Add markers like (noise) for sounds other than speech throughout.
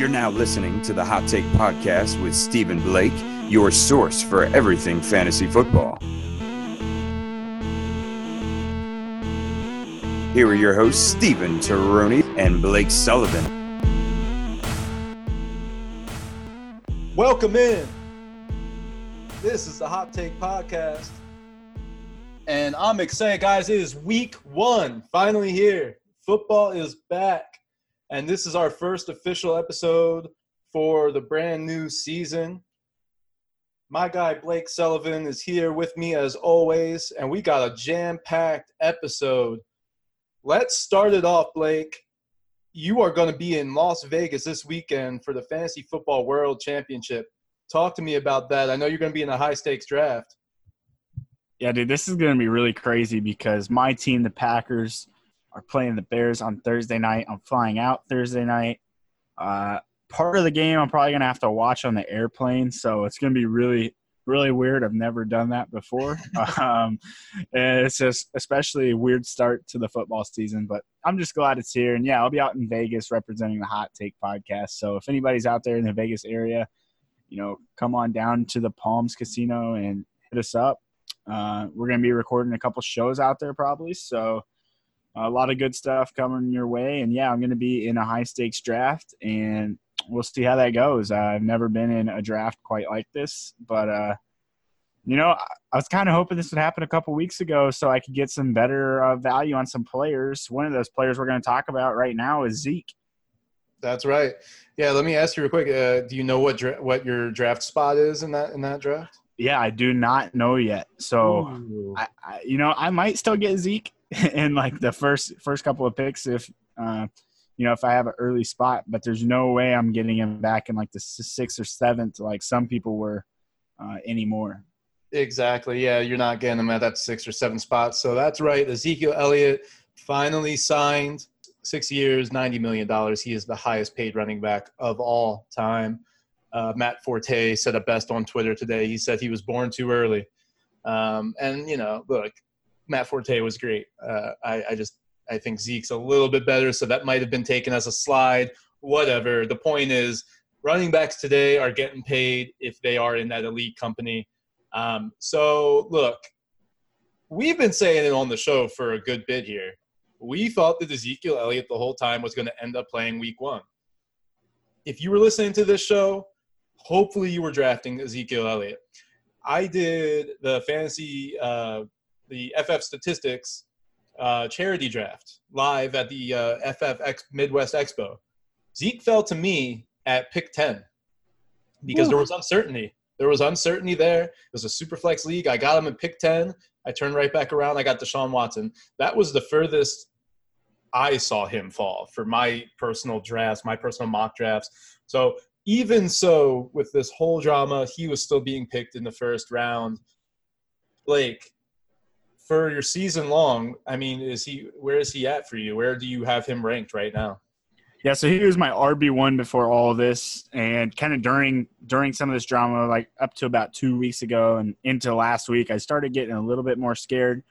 You're now listening to the Hot Take Podcast with Steven Blake, your source for everything fantasy football. Here are your hosts, Steven Taroni and Blake Sullivan. Welcome in. This is the Hot Take Podcast. And I'm excited, guys. It is week one, finally here. Football is back. And this is our first official episode for the brand new season. My guy Blake Sullivan is here with me as always, and we got a jam packed episode. Let's start it off, Blake. You are going to be in Las Vegas this weekend for the Fantasy Football World Championship. Talk to me about that. I know you're going to be in a high stakes draft. Yeah, dude, this is going to be really crazy because my team, the Packers, are playing the Bears on Thursday night. I'm flying out Thursday night. Uh, part of the game I'm probably gonna have to watch on the airplane, so it's gonna be really really weird. I've never done that before. (laughs) um, and it's just especially a weird start to the football season, but I'm just glad it's here. And yeah, I'll be out in Vegas representing the Hot Take podcast. So if anybody's out there in the Vegas area, you know, come on down to the Palms Casino and hit us up. Uh, we're gonna be recording a couple shows out there probably. So a lot of good stuff coming your way. And yeah, I'm going to be in a high stakes draft, and we'll see how that goes. Uh, I've never been in a draft quite like this, but uh, you know, I was kind of hoping this would happen a couple weeks ago so I could get some better uh, value on some players. One of those players we're going to talk about right now is Zeke. That's right. Yeah, let me ask you real quick. Uh, do you know what dra- what your draft spot is in that in that draft? Yeah, I do not know yet. So, I, I, you know, I might still get Zeke (laughs) in like the first first couple of picks if uh, you know if I have an early spot. But there's no way I'm getting him back in like the sixth or seventh, like some people were uh, anymore. Exactly. Yeah, you're not getting him at that six or seven spot. So that's right. Ezekiel Elliott finally signed six years, ninety million dollars. He is the highest paid running back of all time. Uh, Matt Forte said it best on Twitter today. He said he was born too early. Um, and you know, look, Matt Forte was great. Uh, I, I just I think Zeke's a little bit better, so that might have been taken as a slide. Whatever. The point is, running backs today are getting paid if they are in that elite company. Um, so look, we've been saying it on the show for a good bit here. We thought that Ezekiel Elliott the whole time was going to end up playing Week One. If you were listening to this show, hopefully you were drafting Ezekiel Elliott. I did the fantasy uh, the FF Statistics uh, charity draft live at the uh, FF X- Midwest Expo. Zeke fell to me at pick 10 because Ooh. there was uncertainty. There was uncertainty there. It was a super flex league. I got him at pick 10. I turned right back around. I got Deshaun Watson. That was the furthest I saw him fall for my personal drafts, my personal mock drafts. So even so, with this whole drama, he was still being picked in the first round. Blake, for your season long, I mean, is he where is he at for you? Where do you have him ranked right now? Yeah, so he was my RB one before all this, and kind of during during some of this drama, like up to about two weeks ago and into last week, I started getting a little bit more scared.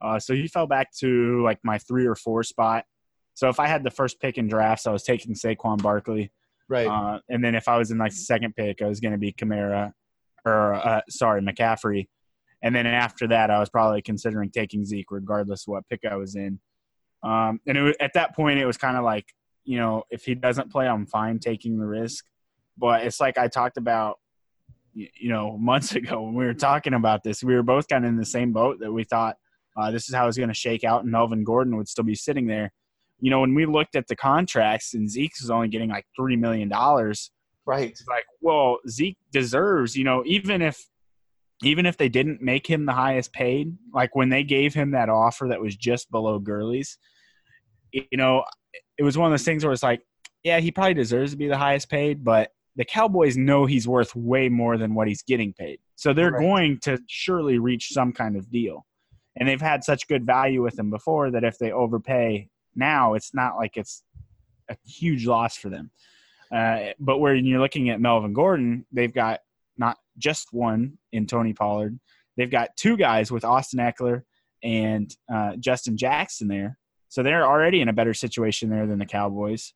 Uh, so he fell back to like my three or four spot. So if I had the first pick in drafts, I was taking Saquon Barkley, right? Uh, and then if I was in like second pick, I was going to be Kamara, or uh, sorry, McCaffrey. And then after that, I was probably considering taking Zeke, regardless of what pick I was in. Um, and was, at that point, it was kind of like, you know, if he doesn't play, I'm fine taking the risk. But it's like I talked about, you know, (laughs) months ago when we were talking about this. We were both kind of in the same boat that we thought uh, this is how it's going to shake out, and Melvin Gordon would still be sitting there. You know, when we looked at the contracts and Zeke was only getting like three million dollars, right? Like, well, Zeke deserves, you know, even if even if they didn't make him the highest paid, like when they gave him that offer that was just below Gurley's, you know, it was one of those things where it's like, yeah, he probably deserves to be the highest paid, but the Cowboys know he's worth way more than what he's getting paid. So they're right. going to surely reach some kind of deal. And they've had such good value with him before that if they overpay now, it's not like it's a huge loss for them. Uh, but when you're looking at Melvin Gordon, they've got not just one in Tony Pollard. They've got two guys with Austin Ekeler and uh, Justin Jackson there. So they're already in a better situation there than the Cowboys.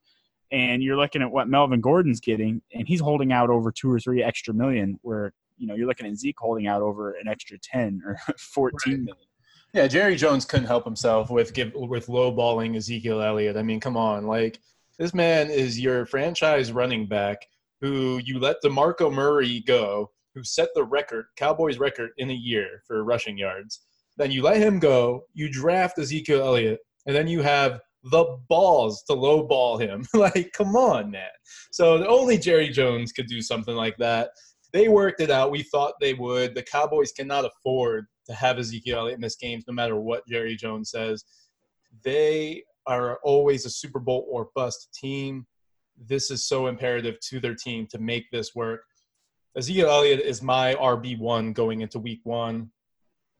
and you're looking at what Melvin Gordon's getting, and he's holding out over two or three extra million, where you know you're looking at Zeke holding out over an extra ten or (laughs) fourteen right. million. Yeah, Jerry Jones couldn't help himself with give with lowballing Ezekiel Elliott. I mean, come on, like this man is your franchise running back who you let DeMarco Murray go, who set the record, Cowboys record in a year for rushing yards. Then you let him go, you draft Ezekiel Elliott, and then you have the balls to lowball him. (laughs) like, come on, man. So only Jerry Jones could do something like that. They worked it out. We thought they would. The Cowboys cannot afford to have Ezekiel Elliott miss games no matter what Jerry Jones says. They are always a Super Bowl or bust team. This is so imperative to their team to make this work. Ezekiel Elliott is my RB1 going into week one.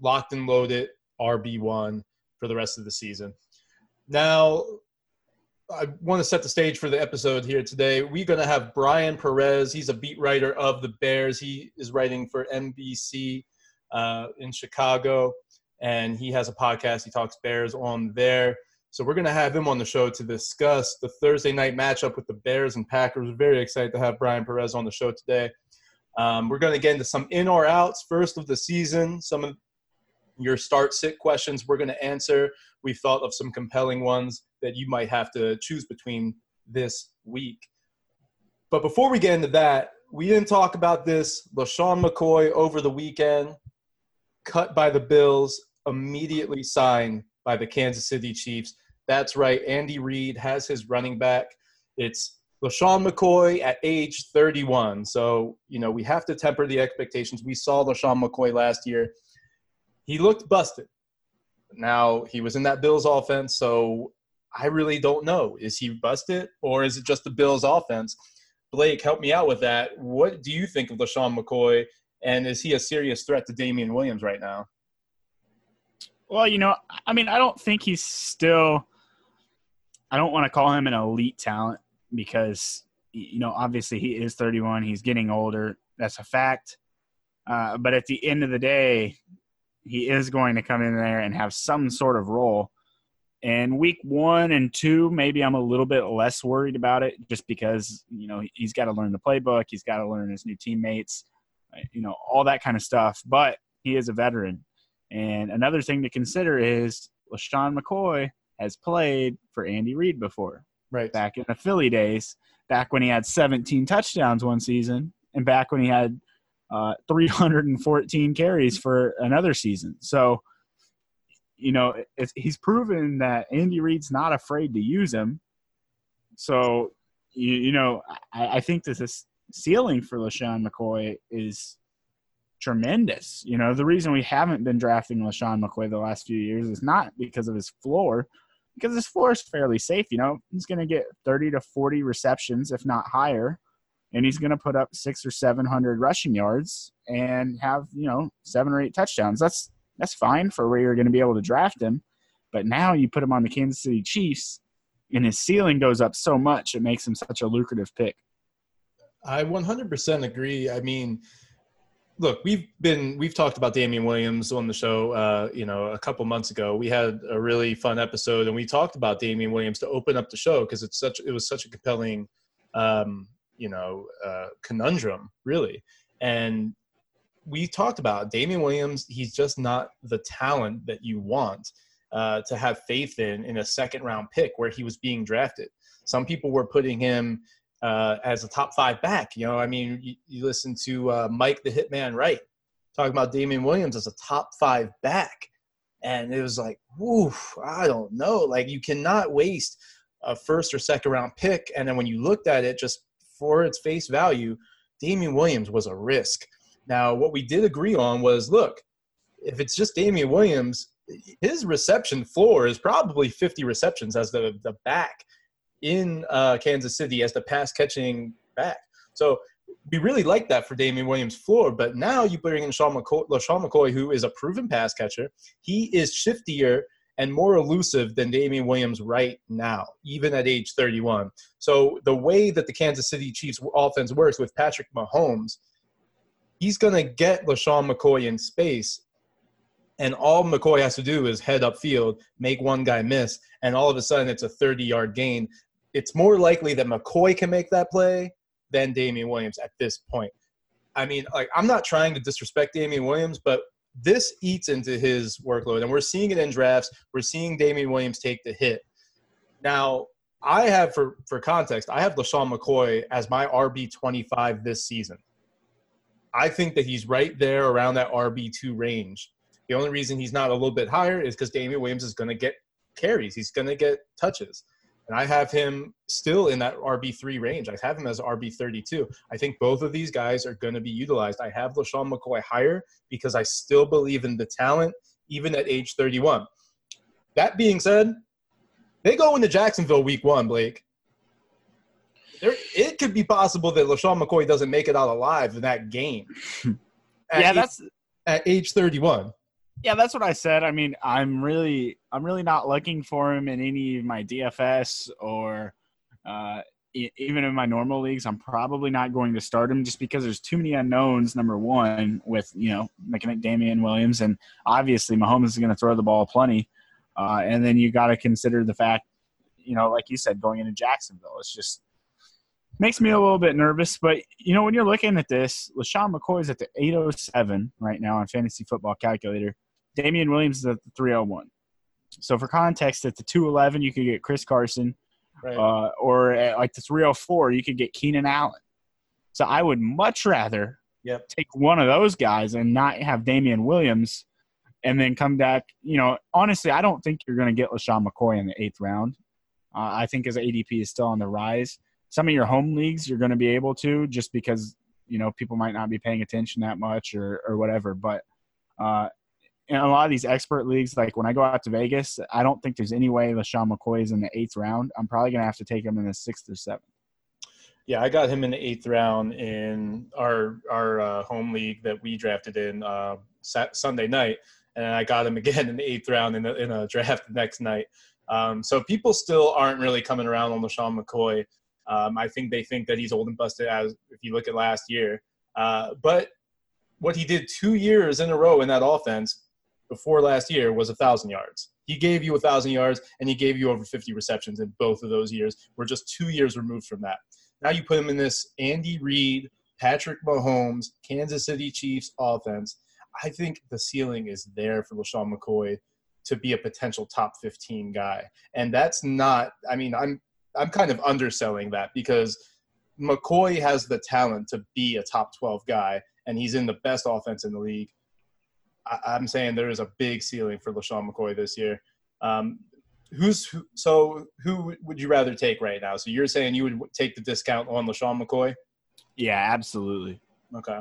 Locked and loaded RB1 for the rest of the season. Now, I want to set the stage for the episode here today. We're going to have Bryan Perez. He's a beat writer of the Bears. He is writing for NBC uh, in Chicago, and he has a podcast. He talks Bears on there. So we're going to have him on the show to discuss the Thursday night matchup with the Bears and Packers. Very excited to have Bryan Perez on the show today. Um, we're going to get into some in or outs first of the season. Some of your start sit questions we're going to answer. We've thought of some compelling ones that you might have to choose between this week. But before we get into that, we didn't talk about this. LeSean McCoy over the weekend, cut by the Bills, immediately signed by the Kansas City Chiefs. That's right. Andy Reid has his running back. It's LeSean McCoy at age 31. So, you know, we have to temper the expectations. We saw LeSean McCoy last year. He looked busted. Now, he was in that Bills offense, so I really don't know. Is he busted or is it just the Bills offense? Blake, help me out with that. What do you think of LeSean McCoy, and is he a serious threat to Damien Williams right now? Well, you know, I mean, I don't think he's still. I don't want to call him an elite talent because, you know, obviously he is 31. He's getting older. That's a fact. Uh, but at the end of the day, he is going to come in there and have some sort of role. And week one and two, maybe I'm a little bit less worried about it just because, you know, he's got to learn the playbook. He's got to learn his new teammates, you know, all that kind of stuff. But he is a veteran. And another thing to consider is LeSean McCoy has played for Andy Reid before. Right. Back in the Philly days, back when he had 17 touchdowns one season, and back when he had uh, 314 carries for another season. So, you know, he's proven that Andy Reid's not afraid to use him. So, you, you know, I, I think that this ceiling for LeSean McCoy is tremendous. You know, the reason we haven't been drafting LeSean McCoy the last few years is not because of his floor, because his floor is fairly safe. You know, he's going to get 30 to 40 receptions, if not higher and he's going to put up six or seven hundred rushing yards and have you know seven or eight touchdowns. That's that's fine for where you're going to be able to draft him. But now you put him on the Kansas City Chiefs, and his ceiling goes up so much it makes him such a lucrative pick. I 100% agree. I mean, look, we've been we've talked about Damien Williams on the show. Uh, you know, a couple months ago, we had a really fun episode, and we talked about Damien Williams to open up the show because it's such it was such a compelling um, you know uh, conundrum really and we talked about Damien Williams he's just not the talent that you want uh, to have faith in in a second round pick where he was being drafted some people were putting him uh, as a top five back you know i mean you, you listen to uh, mike the hitman Wright talking about Damien Williams as a top five back. And it was like woof i don't know. Like you cannot waste a first or second round pick. And then when you looked at it just for its face value, Damien Williams was a risk. Now, what we did agree on was look, if it's just Damien Williams, his reception floor is probably 50 receptions as the, the back in uh, Kansas City as the pass catching back. So we really like that for Damien Williams' floor, but now you bring in Sean McCoy, LeSean McCoy, who is a proven pass catcher. He is shiftier and more elusive than Damien Williams right now, even at age 31. So the way that the Kansas City Chiefs offense works with Patrick Mahomes, he's going to get LeSean McCoy in space. And all McCoy has to do is head upfield, make one guy miss, and all of a sudden it's a 30 yard gain. It's more likely that McCoy can make that play than Damien Williams at this point. I mean, like I'm not trying to disrespect Damien Williams, but this eats into his workload, and we're seeing it in drafts. We're seeing Damien Williams take the hit. Now, I have for for context, I have LeSean McCoy as my RB twenty five this season. I think that he's right there around that RB two range. The only reason he's not a little bit higher is because Damien Williams is going to get carries. He's going to get touches. And I have him still in that RB3 range. I have him as RB32. I think both of these guys are going to be utilized. I have LeSean McCoy higher because I still believe in the talent, even at age 31. That being said, they go into Jacksonville week one, Blake. There, it could be possible that LeSean McCoy doesn't make it out alive in that game. (laughs) yeah, that's at age 31. Yeah, that's what I said. I mean, I'm really, I'm really not looking for him in any of my DFS or uh, even in my normal leagues. I'm probably not going to start him just because there's too many unknowns. Number one, with you know, looking Damien Williams, and obviously Mahomes is going to throw the ball plenty. Uh, and then you got to consider the fact, you know, like you said, going into Jacksonville, it's just makes me a little bit nervous. But you know, when you're looking at this, LeSean McCoy is at the 807 right now on Fantasy Football Calculator. Damien Williams is at the 301. So for context, at the 211, you could get Chris Carson, right. uh, or at like the 304, you could get Keenan Allen. So I would much rather yep. take one of those guys and not have Damien Williams, and then come back. You know, honestly, I don't think you're going to get LeSean McCoy in the eighth round. Uh, I think his ADP is still on the rise. Some of your home leagues, you're going to be able to just because you know people might not be paying attention that much or or whatever. But uh, in a lot of these expert leagues, like when I go out to Vegas, I don't think there's any way LeSean McCoy is in the eighth round. I'm probably going to have to take him in the sixth or seventh. Yeah, I got him in the eighth round in our our uh, home league that we drafted in uh, Sunday night, and I got him (laughs) again in the eighth round in, in a draft the next night. Um, so people still aren't really coming around on LeSean McCoy. Um, I think they think that he's old and busted as if you look at last year. Uh, but what he did two years in a row in that offense before last year was a thousand yards. He gave you a thousand yards and he gave you over 50 receptions in both of those years. We're just two years removed from that. Now you put him in this Andy Reid, Patrick Mahomes, Kansas City Chiefs offense. I think the ceiling is there for LeSean McCoy to be a potential top 15 guy. And that's not, I mean, I'm I'm kind of underselling that because McCoy has the talent to be a top 12 guy and he's in the best offense in the league. I, am saying there is a big ceiling for LeSean McCoy this year. Um, who's who, so who would you rather take right now? So you're saying you would take the discount on LeSean McCoy? Yeah, absolutely. Okay.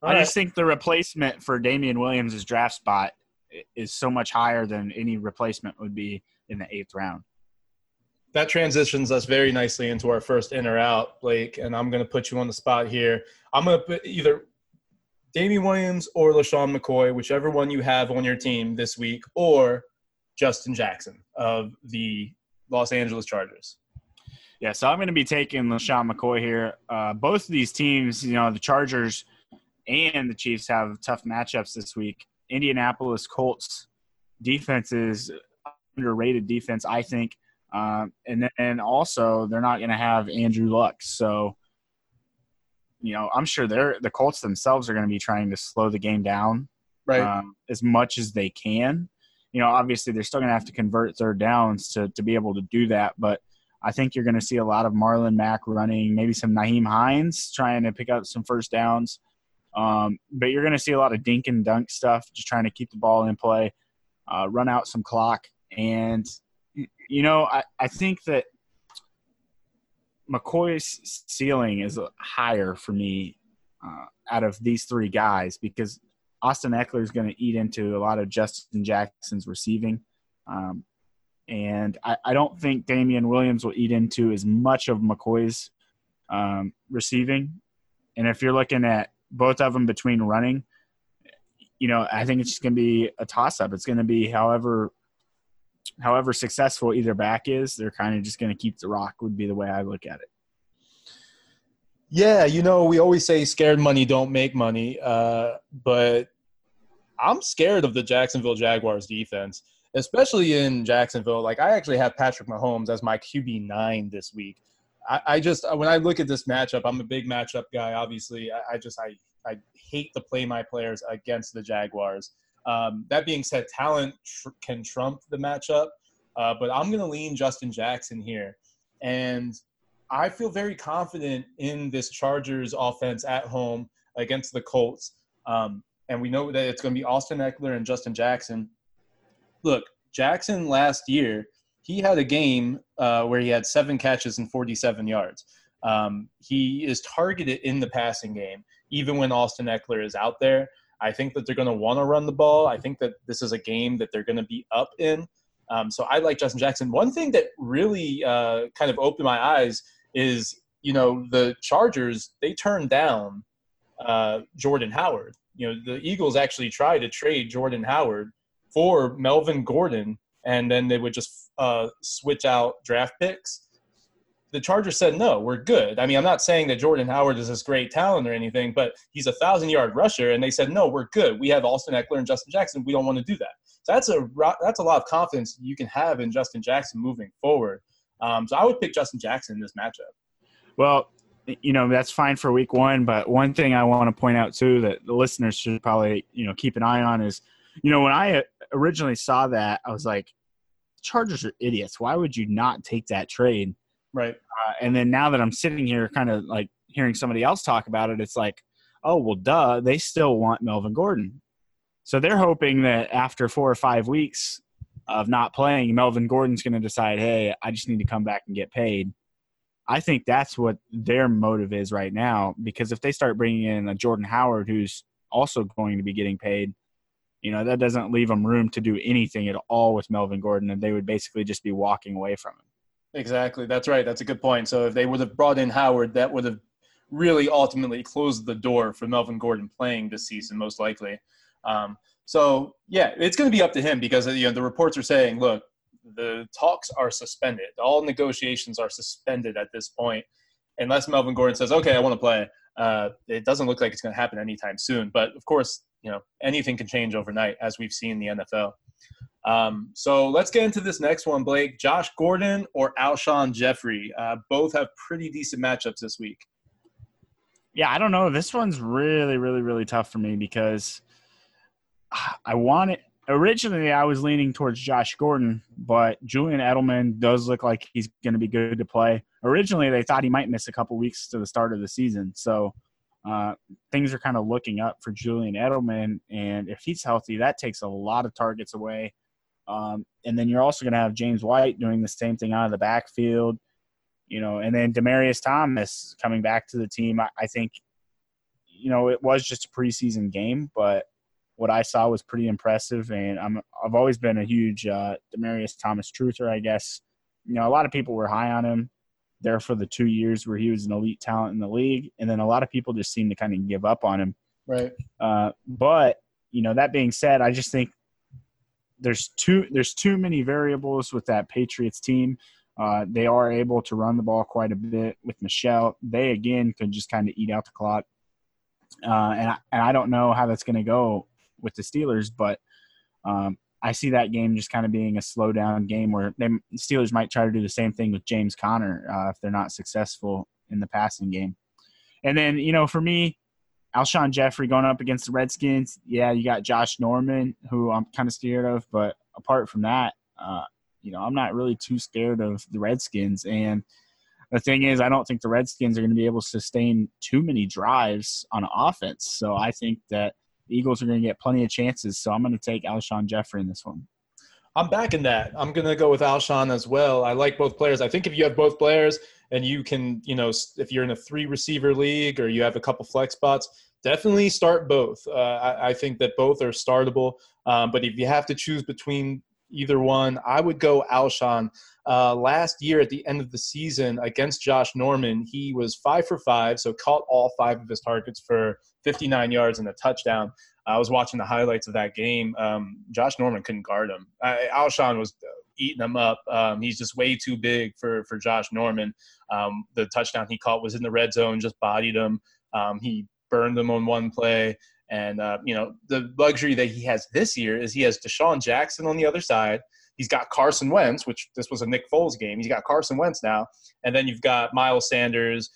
All I right. just think the replacement for Damien Williams' draft spot is so much higher than any replacement would be in the eighth round. That transitions us very nicely into our first in or out, Blake. And I'm going to put you on the spot here. I'm going to put either Damien Williams or LeSean McCoy, whichever one you have on your team this week, or Justin Jackson of the Los Angeles Chargers. Yeah, so I'm going to be taking LeSean McCoy here. Uh, both of these teams, you know, the Chargers and the Chiefs have tough matchups this week. Indianapolis Colts defense is underrated defense, I think. Um, and then also, they're not going to have Andrew Luck. So you know, I'm sure they're the Colts themselves are going to be trying to slow the game down right um, as much as they can. You know, obviously they're still going to have to convert third downs to to be able to do that, but I think you're going to see a lot of Marlon Mack running, maybe some Nyheim Hines trying to pick up some first downs. Um, but you're going to see a lot of dink and dunk stuff, just trying to keep the ball in play, uh, run out some clock. And, you know, I, I think that – McCoy's ceiling is higher for me uh, out of these three guys because Austin Ekeler is going to eat into a lot of Justin Jackson's receiving. Um, and I, I, don't think Damien Williams will eat into as much of McCoy's um, receiving. And if you're looking at both of them between running, you know, I think it's just going to be a toss up. It's going to be however however successful either back is, they're kind of just going to keep the rock. Would be the way I look at it. Yeah, you know, we always say scared money don't make money, uh, but I'm scared of the Jacksonville Jaguars defense. especially in Jacksonville. Like I actually have Patrick Mahomes as my QB nine this week. I, I, just when I look at this matchup, I'm a big matchup guy. Obviously, I, I just I I hate to play my players against the Jaguars. Um, that being said, talent tr- can trump the matchup, uh, but I'm going to lean Justin Jackson here, and I feel very confident in this Chargers offense at home against the Colts. Um, and we know that it's going to be Austin Ekeler and Justin Jackson. Look, Jackson last year, he had a game uh, where he had seven catches and 47 yards. Um, he is targeted in the passing game, even when Austin Ekeler is out there. I think that they're going to want to run the ball. I think that this is a game that they're going to be up in. Um, so I like Justin Jackson. One thing that really uh, kind of opened my eyes is, you know, the Chargers, they turned down uh, Jordan Howard you know, the Eagles actually tried to trade Jordan Howard for Melvin Gordon, and then they would just uh, switch out draft picks. The Chargers said, no, we're good. I mean, I'm not saying that Jordan Howard is this great talent or anything, but he's a thousand yard rusher, and they said, no, we're good. We have Austin Ekeler and Justin Jackson. We don't want to do that. So that's a that's a lot of confidence you can have in Justin Jackson moving forward. Um, so I would pick Justin Jackson in this matchup. Well, you know that's fine for week one but one thing i want to point out too that the listeners should probably you know keep an eye on is you know when i originally saw that i was like chargers are idiots why would you not take that trade right uh, and then now that i'm sitting here kind of like hearing somebody else talk about it it's like oh well duh they still want melvin gordon so they're hoping that after four or five weeks of not playing melvin gordon's going to decide hey i just need to come back and get paid I think that's what their motive is right now. Because if they start bringing in a Jordan Howard, who's also going to be getting paid, you know, that doesn't leave them room to do anything at all with Melvin Gordon, and they would basically just be walking away from him. Exactly. That's right. That's a good point. So if they would have brought in Howard, that would have really ultimately closed the door for Melvin Gordon playing this season, most likely. Um, so yeah, it's going to be up to him because you know the reports are saying, look, the talks are suspended. All negotiations are suspended at this point, unless Melvin Gordon says, "Okay, I want to play." Uh, it doesn't look like it's going to happen anytime soon. But of course, you know anything can change overnight, as we've seen in the NFL. Um, so let's get into this next one, Blake. Josh Gordon or Alshon Jeffery. Uh, both have pretty decent matchups this week. Yeah, I don't know. This one's really, really, really tough for me because I want it originally I was leaning towards Josh Gordon, but Julian Edelman does look like he's going to be good to play. Originally, they thought he might miss a couple weeks to the start of the season, so uh, things are kind of looking up for Julian Edelman. And if he's healthy, that takes a lot of targets away. Um, and then you're also going to have James White doing the same thing out of the backfield, you know, and then Demaryius Thomas coming back to the team. I, I think, you know, it was just a preseason game, but what I saw was pretty impressive, and I'm I've always been a huge uh, Demaryius Thomas truther. I guess you know a lot of people were high on him there for the two years where he was an elite talent in the league, and then a lot of people just seemed to kind of give up on him. Right. Uh, but you know that being said, I just think there's too there's too many variables with that Patriots team. Uh, they are able to run the ball quite a bit with Michel. They again could just kind of eat out the clock. Uh, and I, and I don't know how that's going to go with the Steelers, but um, I see that game just kind of being a slow down game where they, the Steelers might try to do the same thing with James Conner uh, if they're not successful in the passing game. And then, you know, for me, Alshon Jeffery going up against the Redskins, yeah, you got Josh Norman, who I'm kind of scared of, but apart from that, uh, you know, I'm not really too scared of the Redskins. And the thing is, I don't think the Redskins are going to be able to sustain too many drives on offense. So I think that – the Eagles are going to get plenty of chances. So I'm going to take Alshon Jeffery in this one. I'm backing that. I'm going to go with Alshon as well. I like both players. I think if you have both players and you can, you know, if you're in a three receiver league or you have a couple flex spots, definitely start both. Uh, I, I, think that both are startable. Um, but if you have to choose between either one, I would go Alshon. Uh, last year at the end of the season against Josh Norman, he was five for five, so caught all five of his targets for 59 yards and a touchdown. I was watching the highlights of that game. Um, Josh Norman couldn't guard him. I, Alshon was eating him up. Um, he's just way too big for for Josh Norman. Um, the touchdown he caught was in the red zone, just bodied him. Um, he burned him on one play. And uh, you know, the luxury that he has this year is he has DeSean Jackson on the other side. He's got Carson Wentz, which this was a Nick Foles game. He's got Carson Wentz now, and then you've got Miles Sanders.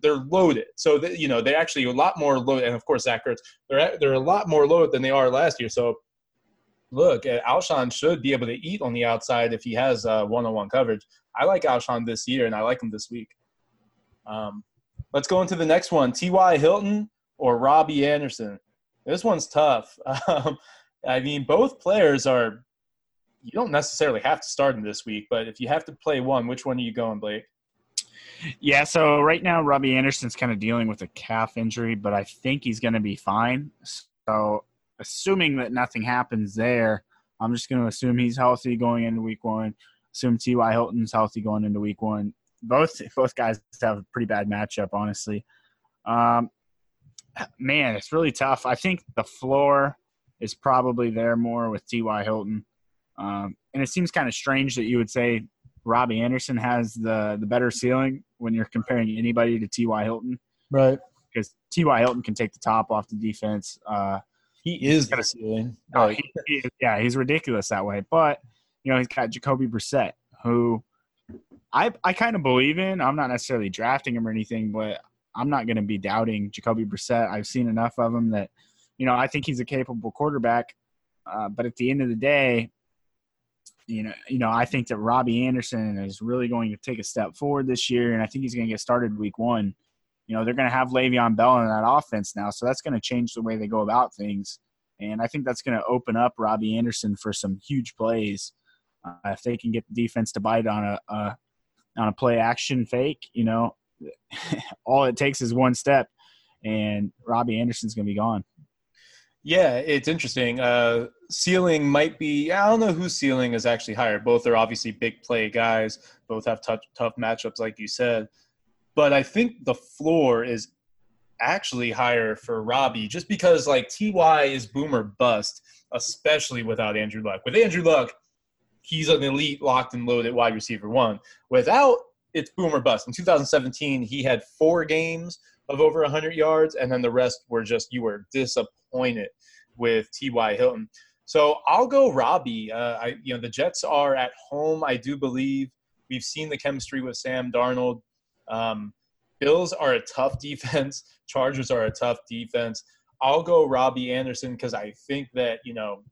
They're loaded, so you know they're actually a lot more loaded. And of course, Zach Ertz. They're they're a lot more loaded than they are last year. So look, uh, Alshon should be able to eat on the outside if he has uh, one-on-one coverage. I like Alshon this year, and I like him this week. Um, let's go into the next one: T.Y. Hilton or Robbie Anderson. This one's tough. (laughs) Um, I mean, both players are. You don't necessarily have to start them this week, but if you have to play one, which one are you going, Blake? Yeah, so right now Robbie Anderson's kind of dealing with a calf injury, but I think he's going to be fine. So assuming that nothing happens there, I'm just going to assume he's healthy going into week one. Assume T.Y. Hilton's healthy going into week one. Both (laughs) both guys have a pretty bad matchup, honestly. Um, man, it's really tough. I think the floor is probably there more with T.Y. Hilton. Um, and it seems kind of strange that you would say Robbie Anderson has the the better ceiling when you're comparing anybody to T.Y. Hilton. Right. Because T.Y. Hilton can take the top off the defense. Uh, he is the ceiling. Oh, he, he, yeah, he's ridiculous that way. But you know, he's got Jacoby Brissett, who I I kind of believe in. I'm not necessarily drafting him or anything, but I'm not going to be doubting Jacoby Brissett. I've seen enough of him that you know I think he's a capable quarterback. Uh, but at the end of the day, you know, you know, I think that Robbie Anderson is really going to take a step forward this year, and I think he's going to get started week one you know, they're going to have Le'Veon Bell in that offense now. So that's going to change the way they go about things. And I think that's going to open up Robbie Anderson for some huge plays. Uh, if they can get the defense to bite on a, a on a play action fake, you know, (laughs) all it takes is one step, and Robbie Anderson's going to be gone. Yeah, it's interesting. Uh, ceiling might be. I don't know whose ceiling is actually higher. Both are obviously big play guys. Both have tough, tough matchups, like you said. But I think the floor is actually higher for Robbie just because like TY is boomer bust, especially without Andrew Luck. With Andrew Luck, he's an elite locked and loaded wide receiver one. Without it's boomer bust. In 2017, he had four games of over 100 yards, and then the rest were just you were disappointed with T.Y. Hilton. So I'll go Robbie. Uh, I, you know, the Jets are at home. I do believe we've seen the chemistry with Sam Darnold. Um, Bills are a tough defense. (laughs) Chargers are a tough defense. I'll go Robbie Anderson because I think that you know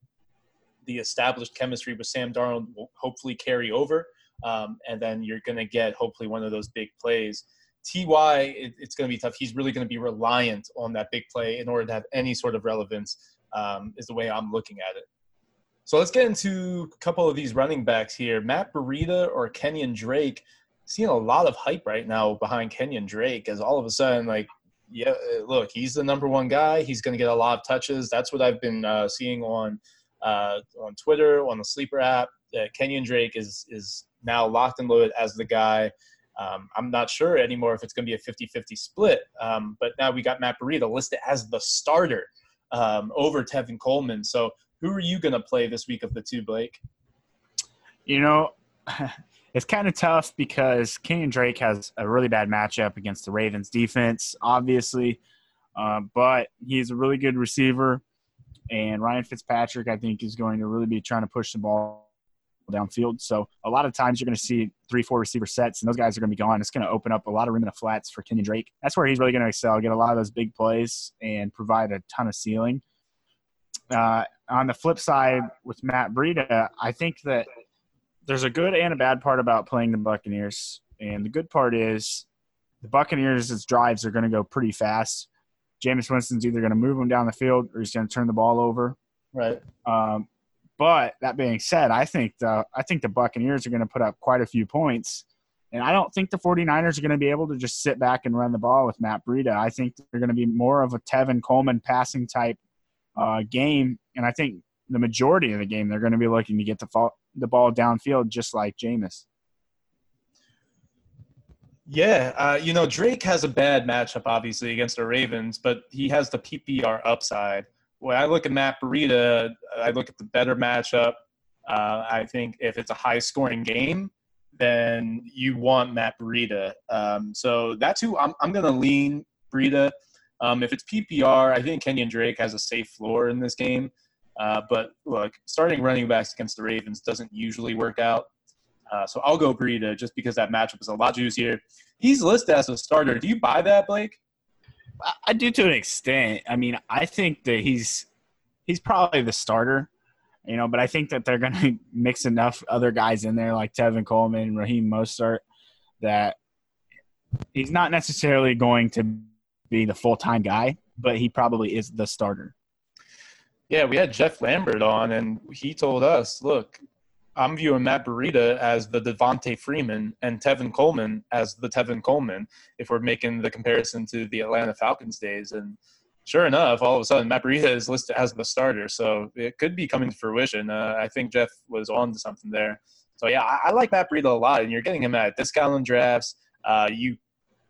the established chemistry with Sam Darnold will hopefully carry over, um, and then you're going to get hopefully one of those big plays. Ty, it, it's going to be tough. He's really going to be reliant on that big play in order to have any sort of relevance. Um, is the way I'm looking at it. So let's get into a couple of these running backs here. Matt Breida or Kenyan Drake seeing a lot of hype right now behind Kenyan Drake as all of a sudden, like, yeah, look, he's the number one guy. He's going to get a lot of touches. That's what I've been uh, seeing on uh, on Twitter, on the Sleeper app. That Kenyan Drake is is now locked and loaded as the guy. Um, I'm not sure anymore if it's going to be a 50-50 split. Um, but now we got Matt Breida listed as the starter um, over Tevin Coleman. So who are you going to play this week of the two, Blake? You know, (laughs) it's kind of tough because Kenyan Drake has a really bad matchup against the Ravens defense, obviously, uh, but he's a really good receiver. And Ryan Fitzpatrick, I think, is going to really be trying to push the ball downfield. So a lot of times you're going to see three, four receiver sets, and those guys are going to be gone. It's going to open up a lot of room in the flats for Kenyan Drake. That's where he's really going to excel, get a lot of those big plays, and provide a ton of ceiling. Uh, on the flip side, with Matt Breida, I think that – there's a good and a bad part about playing the Buccaneers. And the good part is the Buccaneers' drives are going to go pretty fast. Jameis Winston's either going to move them down the field or he's going to turn the ball over. Right. Um, but that being said, I think the I think the Buccaneers are going to put up quite a few points. And I don't think the 49ers are going to be able to just sit back and run the ball with Matt Breida. I think they're going to be more of a Tevin Coleman passing type uh, game. And I think the majority of the game they're going to be looking to get the, fall, the ball downfield just like Jameis. Yeah, uh, you know Drake has a bad matchup obviously against the Ravens, but he has the PPR upside. When I look at Matt Breida, I look at the better matchup. Uh, I think if it's a high-scoring game, then you want Matt Breida. Um, so that's who I'm, I'm going to lean Breida. Um, if it's PPR, I think Kenyan Drake has a safe floor in this game. Uh, but look, starting running backs against the Ravens doesn't usually work out. Uh, so I'll go Breida just because that matchup is a lot juicier. He's listed as a starter. Do you buy that, Blake? I do to an extent. I mean, I think that he's he's probably the starter, you know, but I think that they're going (laughs) to mix enough other guys in there like Tevin Coleman, Raheem Mostert, that he's not necessarily going to be the full time guy, but he probably is the starter. Yeah, we had Jeff Lambert on, and he told us, look, I'm viewing Matt Breida as the Devonta Freeman and Tevin Coleman as the Tevin Coleman if we're making the comparison to the Atlanta Falcons days. And sure enough, all of a sudden, Matt Breida is listed as the starter. So it could be coming to fruition. Uh, I think Jeff was on to something there. So yeah, I, I, like Matt Breida a lot, and you're getting him at discount drafts. Uh, you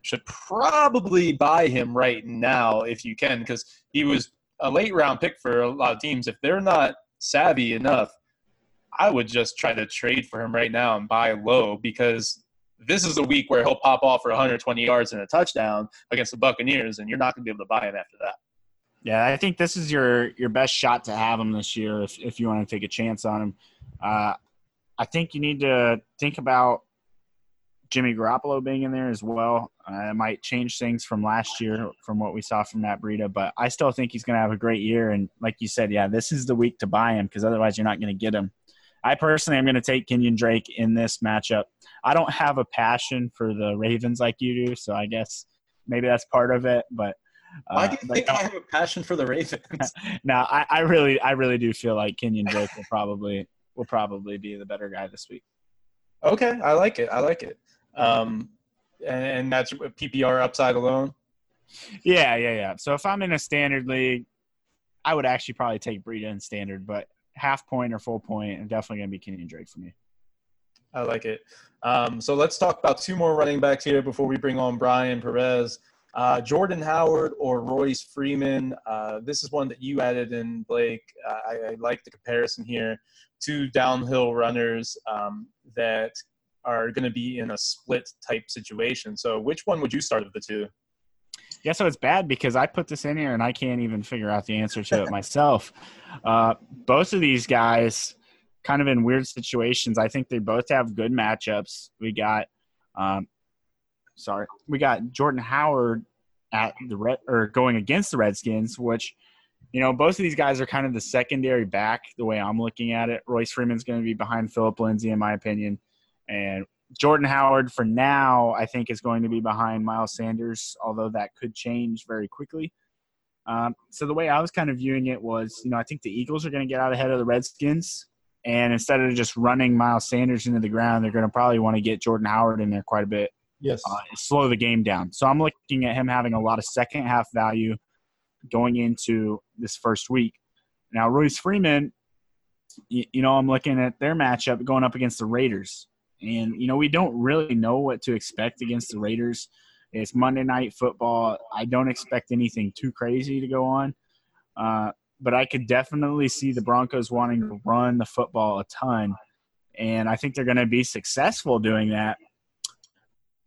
should probably buy him right now if you can, because he was a late round pick for a lot of teams. If they're not savvy enough – I would just try to trade for him right now and buy low because this is a week where he'll pop off for 120 yards and a touchdown against the Buccaneers, and you're not going to be able to buy him after that. Yeah, I think this is your your best shot to have him this year if if you want to take a chance on him. Uh, I think you need to think about Jimmy Garoppolo being in there as well. Uh, it might change things from last year, from what we saw from Matt Breida, but I still think he's going to have a great year. And like you said, yeah, this is the week to buy him because otherwise you're not going to get him. I personally am going to take Kenyan Drake in this matchup. I don't have a passion for the Ravens like you do, so I guess maybe that's part of it. But uh, why do you think I have a passion for the Ravens? (laughs) no, I, I really, I really do feel like Kenyan Drake will probably will probably be the better guy this week. Okay, I like it. I like it. Um, and that's PPR upside alone. Yeah, yeah, yeah. So if I'm in a standard league, I would actually probably take Breida in standard, but half point or full point, and definitely going to be Kenyan Drake for me. I like it. Um, so let's talk about two more running backs here before we bring on Bryan Perez. Uh, Jordan Howard or Royce Freeman. Uh, this is one that you added in, Blake. Uh, I, I, like the comparison here. Two downhill runners um, that are going to be in a split type situation. So, which one would you start of the two? Yeah, so it's bad because I put this in here and I can't even figure out the answer to it (laughs) myself. Uh, both of these guys, kind of in weird situations. I think they both have good matchups. We got, um, sorry, we got Jordan Howard at the red or going against the Redskins, which you know, both of these guys are kind of the secondary back the way I'm looking at it. Royce Freeman's going to be behind Phillip Lindsay, in my opinion. And Jordan Howard, for now, I think is going to be behind Miles Sanders, although that could change very quickly. Um, so the way I was kind of viewing it was, you know, I think the Eagles are going to get out ahead of the Redskins, and instead of just running Miles Sanders into the ground, they're going to probably want to get Jordan Howard in there quite a bit. Yes, uh, slow the game down. So I'm looking at him having a lot of second half value going into this first week. Now, Royce Freeman, you, you know, I'm looking at their matchup going up against the Raiders. And, you know, we don't really know what to expect against the Raiders. It's Monday night football. I don't expect anything too crazy to go on. Uh, but I could definitely see the Broncos wanting to run the football a ton. And I think they're going to be successful doing that.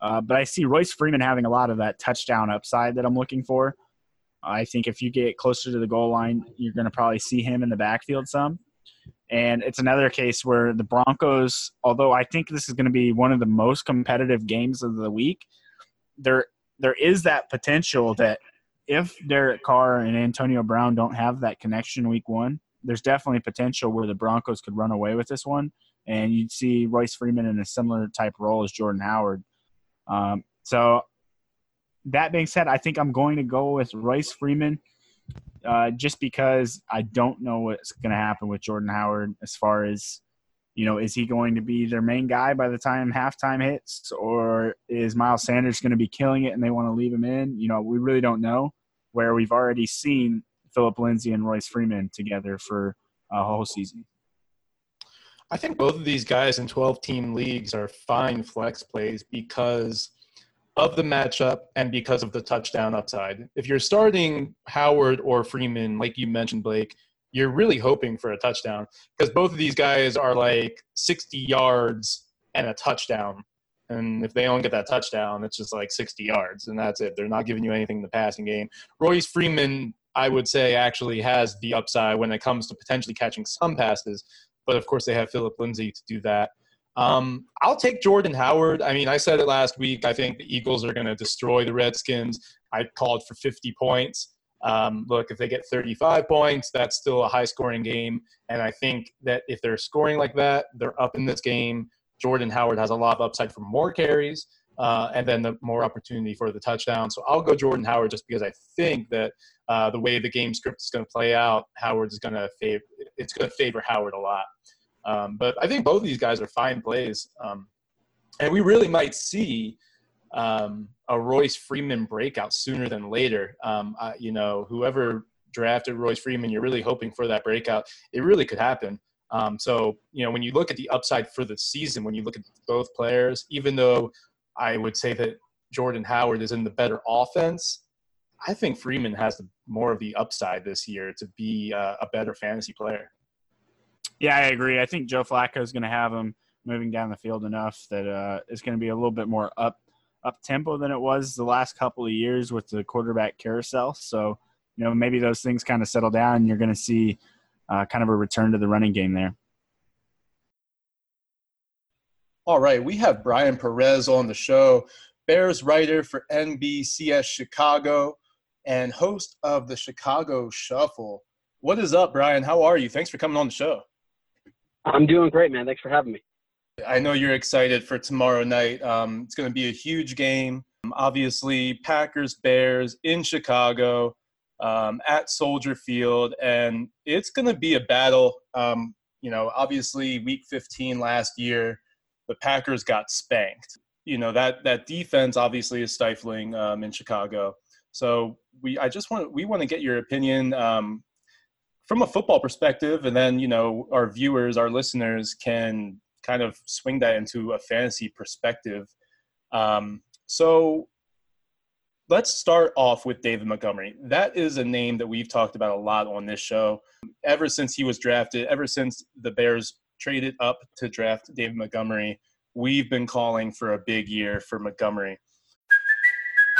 Uh, but I see Royce Freeman having a lot of that touchdown upside that I'm looking for. I think if you get closer to the goal line, you're going to probably see him in the backfield some. And it's another case where the Broncos, although I think this is going to be one of the most competitive games of the week, there there is that potential that if Derek Carr and Antonio Brown don't have that connection week one, there's definitely potential where the Broncos could run away with this one. And you'd see Royce Freeman in a similar type role as Jordan Howard. Um, so that being said, I think I'm going to go with Royce Freeman uh, just because I don't know what's going to happen with Jordan Howard as far as, you know, is he going to be their main guy by the time halftime hits, or is Miles Sanders going to be killing it and they want to leave him in? You know, we really don't know. Where we've already seen Phillip Lindsay and Royce Freeman together for a whole season. I think both of these guys in 12 team leagues are fine flex plays because of the matchup and because of the touchdown upside. If you're starting Howard or Freeman, like you mentioned, Blake, you're really hoping for a touchdown because both of these guys are like 60 yards and a touchdown. And if they don't get that touchdown, it's just like 60 yards, and that's it. They're not giving you anything in the passing game. Royce Freeman, I would say, actually has the upside when it comes to potentially catching some passes. But of course, they have Phillip Lindsay to do that. Um, I'll take Jordan Howard. I mean, I said it last week. I think the Eagles are going to destroy the Redskins. I called for 50 points. Um, look, if they get 35 points, that's still a high scoring game. And I think that if they're scoring like that, they're up in this game. Jordan Howard has a lot of upside for more carries uh, and then the more opportunity for the touchdown. So I'll go Jordan Howard just because I think that uh, the way the game script is going to play out, Howard is going to favor. It's going to favor Howard a lot. Um, but I think both of these guys are fine plays, um, and we really might see um, a Royce Freeman breakout sooner than later. Um, I, you know, whoever drafted Royce Freeman, you're really hoping for that breakout. It really could happen. Um, so, you know, when you look at the upside for the season, when you look at both players, even though I would say that Jordan Howard is in the better offense, I think Freeman has the, more of the upside this year to be uh, a better fantasy player. Yeah, I agree. I think Joe Flacco is going to have him moving down the field enough that uh, it's going to be a little bit more up up tempo than it was the last couple of years with the quarterback carousel. So, you know, maybe those things kind of settle down and you're going to see uh, kind of a return to the running game there. All right, we have Bryan Perez on the show, Bears writer for NBCS Chicago and host of the Chicago Shuffle. What is up, Bryan? How are you? Thanks for coming on the show. I'm doing great, man. Thanks for having me. I know you're excited for tomorrow night. Um, it's going to be a huge game. Um, obviously, Packers Bears in Chicago um, at Soldier Field, and it's going to be a battle. Um, you know, obviously, Week 15 last year, the Packers got spanked. You know that that defense obviously is stifling um, in Chicago. So we, I just want we want to get your opinion um, from a football perspective, and then you know our viewers, our listeners can kind of swing that into a fantasy perspective. Um, so let's start off with David Montgomery. That is a name that we've talked about a lot on this show. Ever since he was drafted, ever since the Bears traded up to draft David Montgomery, we've been calling for a big year for Montgomery.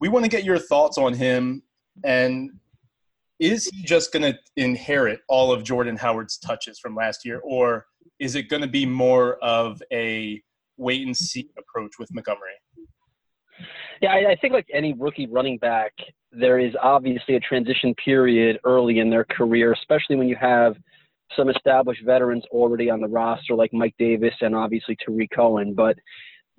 we want to get your thoughts on him and is he just going to inherit all of Jordan Howard's touches from last year or is it going to be more of a wait and see approach with Montgomery? Yeah, I, think like any rookie running back, there is obviously a transition period early in their career, especially when you have some established veterans already on the roster like Mike Davis and obviously Tarik Cohen. But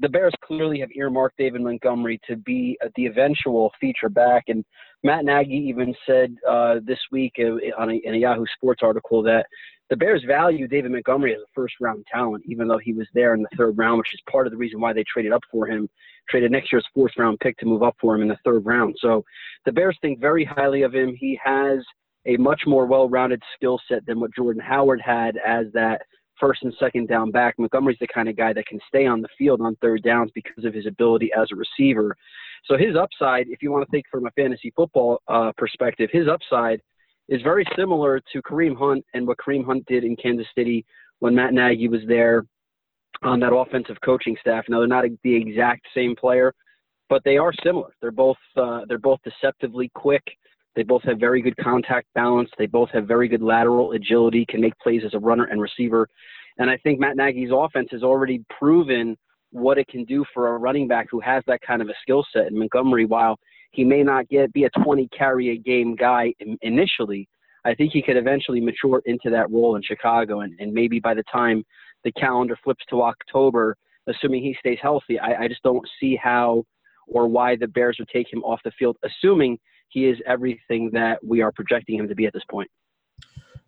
the Bears clearly have earmarked David Montgomery to be uh, the eventual feature back. And Matt Nagy even said uh, this week uh, on a, in a Yahoo Sports article that the Bears value David Montgomery as a first round talent, even though he was there in the third round, which is part of the reason why they traded up for him, traded next year's fourth round pick to move up for him in the third round. So the Bears think very highly of him. He has a much more well rounded skill set than what Jordan Howard had as that first and second down back. Montgomery's the kind of guy that can stay on the field on third downs because of his ability as a receiver. So his upside, if you want to think from a fantasy football uh, perspective, his upside is very similar to Kareem Hunt and what Kareem Hunt did in Kansas City when Matt Nagy was there on that offensive coaching staff. Now they're not the exact same player, but they are similar. They're both uh, they're both deceptively quick. They both have very good contact balance. They both have very good lateral agility, can make plays as a runner and receiver. And I think Matt Nagy's offense has already proven what it can do for a running back who has that kind of a skill set. And Montgomery, while he may not get be a 20 carry a game guy initially, I think he could eventually mature into that role in Chicago. And, and maybe by the time the calendar flips to October, assuming he stays healthy, I, I just don't see how or why the Bears would take him off the field, assuming he is everything that we are projecting him to be at this point.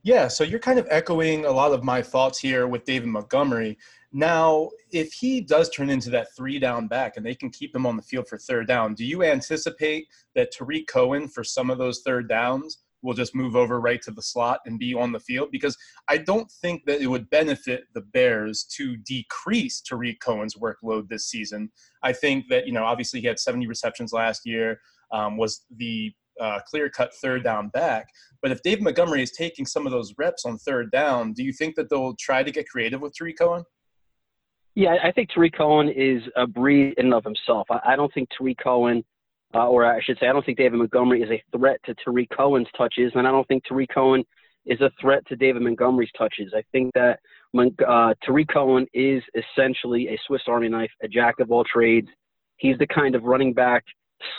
Yeah, so you're kind of echoing a lot of my thoughts here with David Montgomery. Now, if he does turn into that three down back and they can keep him on the field for third down, do you anticipate that Tarik Cohen, for some of those third downs, will just move over right to the slot and be on the field? Because I don't think that it would benefit the Bears to decrease Tarik Cohen's workload this season. I think that, you know, obviously he had 70 receptions last year, um, was the uh, clear cut third down back. But if David Montgomery is taking some of those reps on third down, do you think that they'll try to get creative with Tarik Cohen? Yeah, I think Tarik Cohen is a breed in and of himself. I, I don't think Tarik Cohen, uh, or I should say, I don't think David Montgomery is a threat to Tarik Cohen's touches, and I don't think Tarik Cohen is a threat to David Montgomery's touches. I think that uh, Tarik Cohen is essentially a Swiss Army knife, a jack of all trades. He's the kind of running back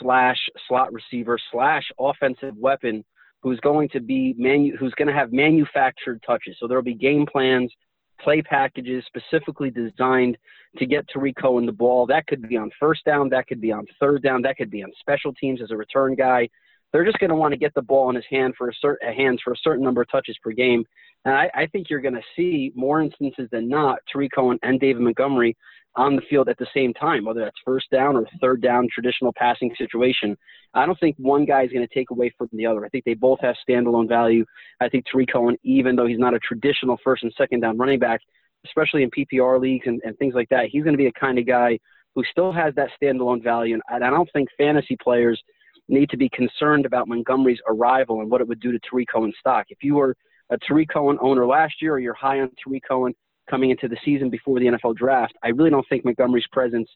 slash slot receiver slash offensive weapon who's going to be manu- who's going to have manufactured touches. So there'll be game plans, play packages specifically designed to get Tarik Cohen the ball. That could be on first down, that could be on third down, that could be on special teams as a return guy. They're just going to want to get the ball in his hand for a certain hands for a certain number of touches per game. And I, I think you're going to see more instances than not Tarik Cohen and David Montgomery on the field at the same time, whether that's first down or third down traditional passing situation. I don't think one guy is going to take away from the other. I think they both have standalone value. I think Tarik Cohen, even though he's not a traditional first and second down running back, especially in PPR leagues and, and things like that, he's going to be a kind of guy who still has that standalone value. And I don't think fantasy players need to be concerned about Montgomery's arrival and what it would do to Tarik Cohen's stock. If you were a Tarik Cohen owner last year or you're high on Tarik Cohen, coming into the season before the NFL draft, I really don't think Montgomery's presence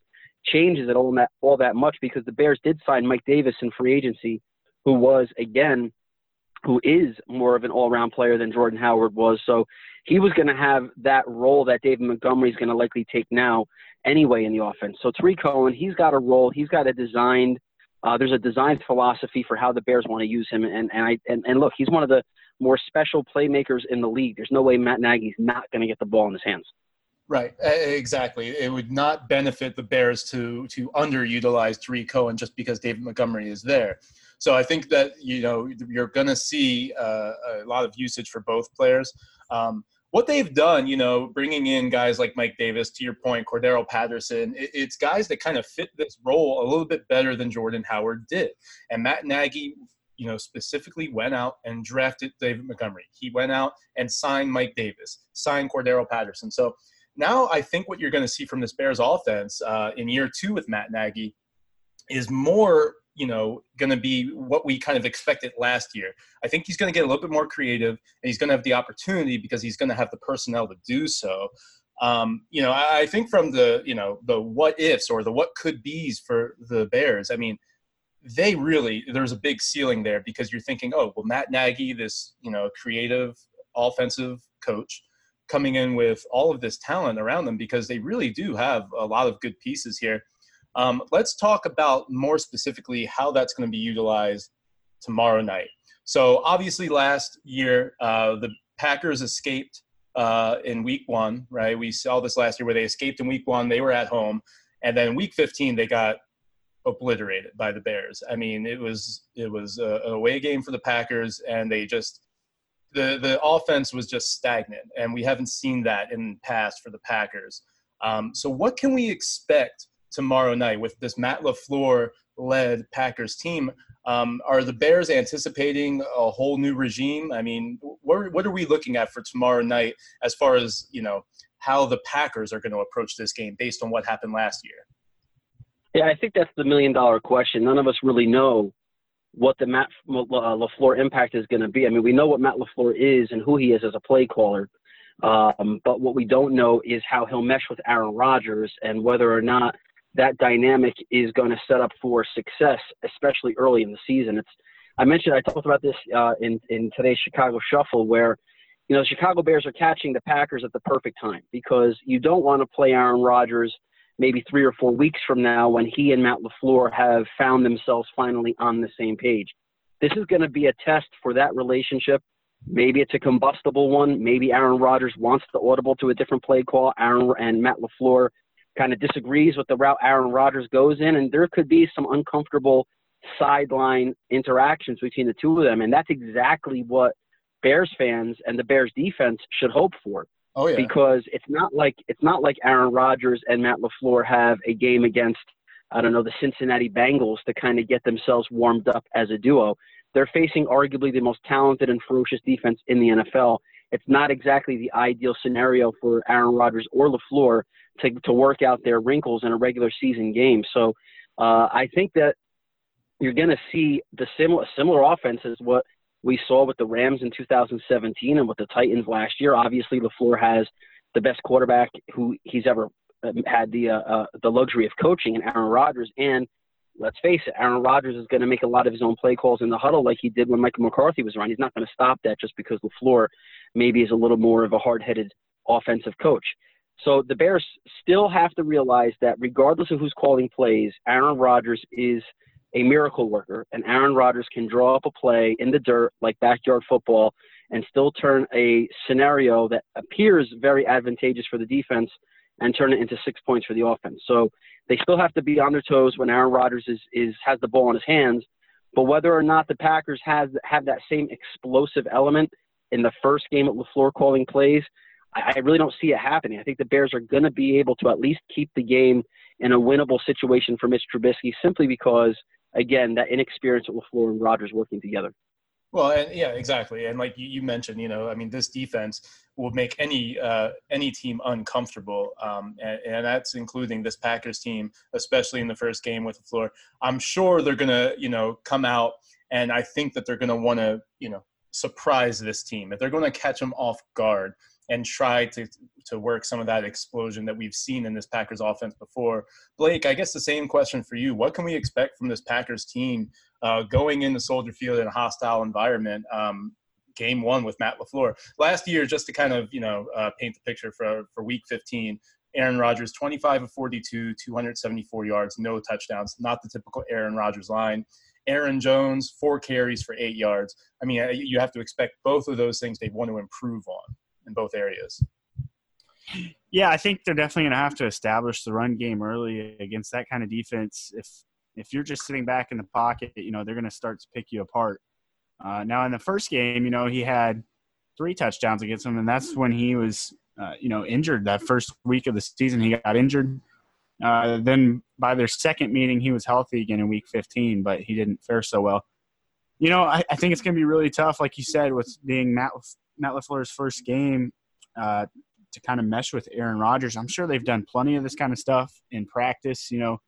changes it all that all that much because the Bears did sign Mike Davis in free agency, who was again, who is more of an all-around player than Jordan Howard was. So he was going to have that role that David Montgomery is going to likely take now anyway in the offense. So Tarik Cohen, he's got a role. He's got a designed. Uh, there's a designed philosophy for how the Bears want to use him, and and I and, and look, he's one of the more special playmakers in the league. There's no way Matt Nagy's not going to get the ball in his hands. Right, exactly. It would not benefit the Bears to to underutilize Tarik Cohen just because David Montgomery is there. So I think that you know you're going to see uh, a lot of usage for both players. Um, what they've done, you know, bringing in guys like Mike Davis, to your point, Cordarrelle Patterson, it, it's guys that kind of fit this role a little bit better than Jordan Howard did. And Matt Nagy you know, specifically went out and drafted David Montgomery. He went out and signed Mike Davis, signed Cordarrelle Patterson. So now I think what you're going to see from this Bears offense uh, in year two with Matt Nagy is more, you know, going to be what we kind of expected last year. I think he's going to get a little bit more creative, and he's going to have the opportunity because he's going to have the personnel to do so. Um, you know, I, I think from the, you know, the what ifs or the what could be's for the Bears. I mean, they really there's a big ceiling there because you're thinking, oh, well, Matt Nagy, this you know creative offensive coach, coming in with all of this talent around them because they really do have a lot of good pieces here. Um, let's talk about more specifically how that's going to be utilized tomorrow night. So obviously, last year uh, the Packers escaped uh, in Week One, right? We saw this last year where they escaped in Week One. They were at home, and then Week 15 they got obliterated by the Bears. I mean, it was it was a, an away game for the Packers, and they just the the offense was just stagnant, and we haven't seen that in the past for the Packers. Um, so, what can we expect tomorrow night with this Matt LaFleur led Packers team? Um, are the Bears anticipating a whole new regime? I mean, what, what are we looking at for tomorrow night as far as you know how the Packers are going to approach this game based on what happened last year? Yeah, I think that's the million dollar question. None of us really know what the Matt uh, LaFleur impact is going to be. I mean, we know what Matt LaFleur is and who he is as a play caller. Um, but what we don't know is how he'll mesh with Aaron Rodgers and whether or not that dynamic is going to set up for success, especially early in the season. It's I mentioned I talked about this uh, in in today's Chicago Shuffle, where you know the Chicago Bears are catching the Packers at the perfect time because you don't want to play Aaron Rodgers maybe three or four weeks from now when he and Matt LaFleur have found themselves finally on the same page. This is going to be a test for that relationship. Maybe it's a combustible one. Maybe Aaron Rodgers wants the audible to a different play call. Aaron and Matt LaFleur kind of disagrees with the route Aaron Rodgers goes in, and there could be some uncomfortable sideline interactions between the two of them. And that's exactly what Bears fans and the Bears defense should hope for. Oh yeah. Because it's not like it's not like Aaron Rodgers and Matt LaFleur have a game against I don't know the Cincinnati Bengals to kind of get themselves warmed up as a duo. They're facing arguably the most talented and ferocious defense in the NFL. It's not exactly the ideal scenario for Aaron Rodgers or LaFleur to, to work out their wrinkles in a regular season game. So uh, I think that you're going to see the similar similar offense as what we saw with the Rams in 2017 and with the Titans last year. Obviously, LaFleur has the best quarterback who he's ever um, had the uh, uh, the luxury of coaching in Aaron Rodgers. And let's face it, Aaron Rodgers is going to make a lot of his own play calls in the huddle, like he did when Michael McCarthy was around. He's not going to stop that just because LaFleur maybe is a little more of a hard-headed offensive coach. So the Bears still have to realize that regardless of who's calling plays, Aaron Rodgers is a miracle worker, and Aaron Rodgers can draw up a play in the dirt like backyard football and still turn a scenario that appears very advantageous for the defense and turn it into six points for the offense. So they still have to be on their toes when Aaron Rodgers is, is has the ball in his hands. But whether or not the Packers has have that same explosive element in the first game at LaFleur calling plays, I, I really don't see it happening. I think the Bears are going to be able to at least keep the game in a winnable situation for Mitch Trubisky simply because, again, that inexperience with LaFleur and Rodgers working together. Well, and yeah, exactly. And like you, mentioned, you know, I mean, this defense will make any uh, any team uncomfortable, um, and, and, that's including this Packers team, especially in the first game with LaFleur. I'm sure they're gonna, you know, come out, and I think that they're gonna want to, you know, surprise this team. If they're to catch them off guard, and try to to work some of that explosion that we've seen in this Packers offense before. Blake, I guess the same question for you. What can we expect from this Packers team uh, going into Soldier Field in a hostile environment? Um, game one with Matt LaFleur. Last year, just to kind of you know uh, paint the picture for for Week 15, Aaron Rodgers 25 of 42, 274 yards, no touchdowns. Not the typical Aaron Rodgers line. Aaron Jones, four carries for eight yards. I mean, uh, you have to expect both of those things they want to improve on in both areas. Yeah, I think they're definitely going to have to establish the run game early against that kind of defense. If if you're just sitting back in the pocket, you know they're going to start to pick you apart. Uh, now, in the first game, you know he had three touchdowns against them, and that's when he was, uh, you know, injured. That first week of the season, he got injured. Uh, then by their second meeting, he was healthy again in week 15, but he didn't fare so well. You know, I, I think it's going to be really tough, like you said, with being Matt Matt LaFleur's first game uh, to kind of mesh with Aaron Rodgers. I'm sure they've done plenty of this kind of stuff in practice. You know,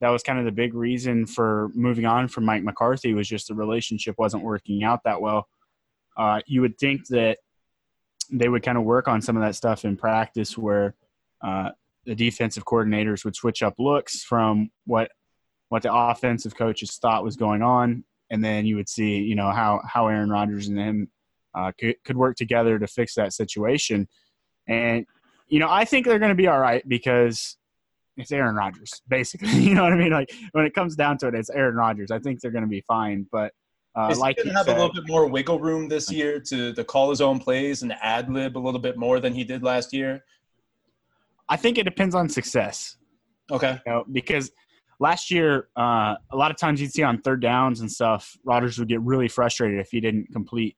that was kind of the big reason for moving on from Mike McCarthy was just the relationship wasn't working out that well. Uh, you would think that they would kind of work on some of that stuff in practice where uh, the defensive coordinators would switch up looks from what what the offensive coaches thought was going on and then you would see you know how how Aaron Rodgers and him uh, could, could work together to fix that situation. And, you know, I think they're going to be all right because it's Aaron Rodgers, (laughs) basically. (laughs) you know what I mean? Like when it comes down to it, it's Aaron Rodgers. I think they're going to be fine. But uh, Is like he to have said, a little bit more wiggle room this year to, to call his own plays and ad lib a little bit more than he did last year? I think it depends on success. Okay. You know, because last year, uh, a lot of times you'd see on third downs and stuff, Rodgers would get really frustrated if he didn't complete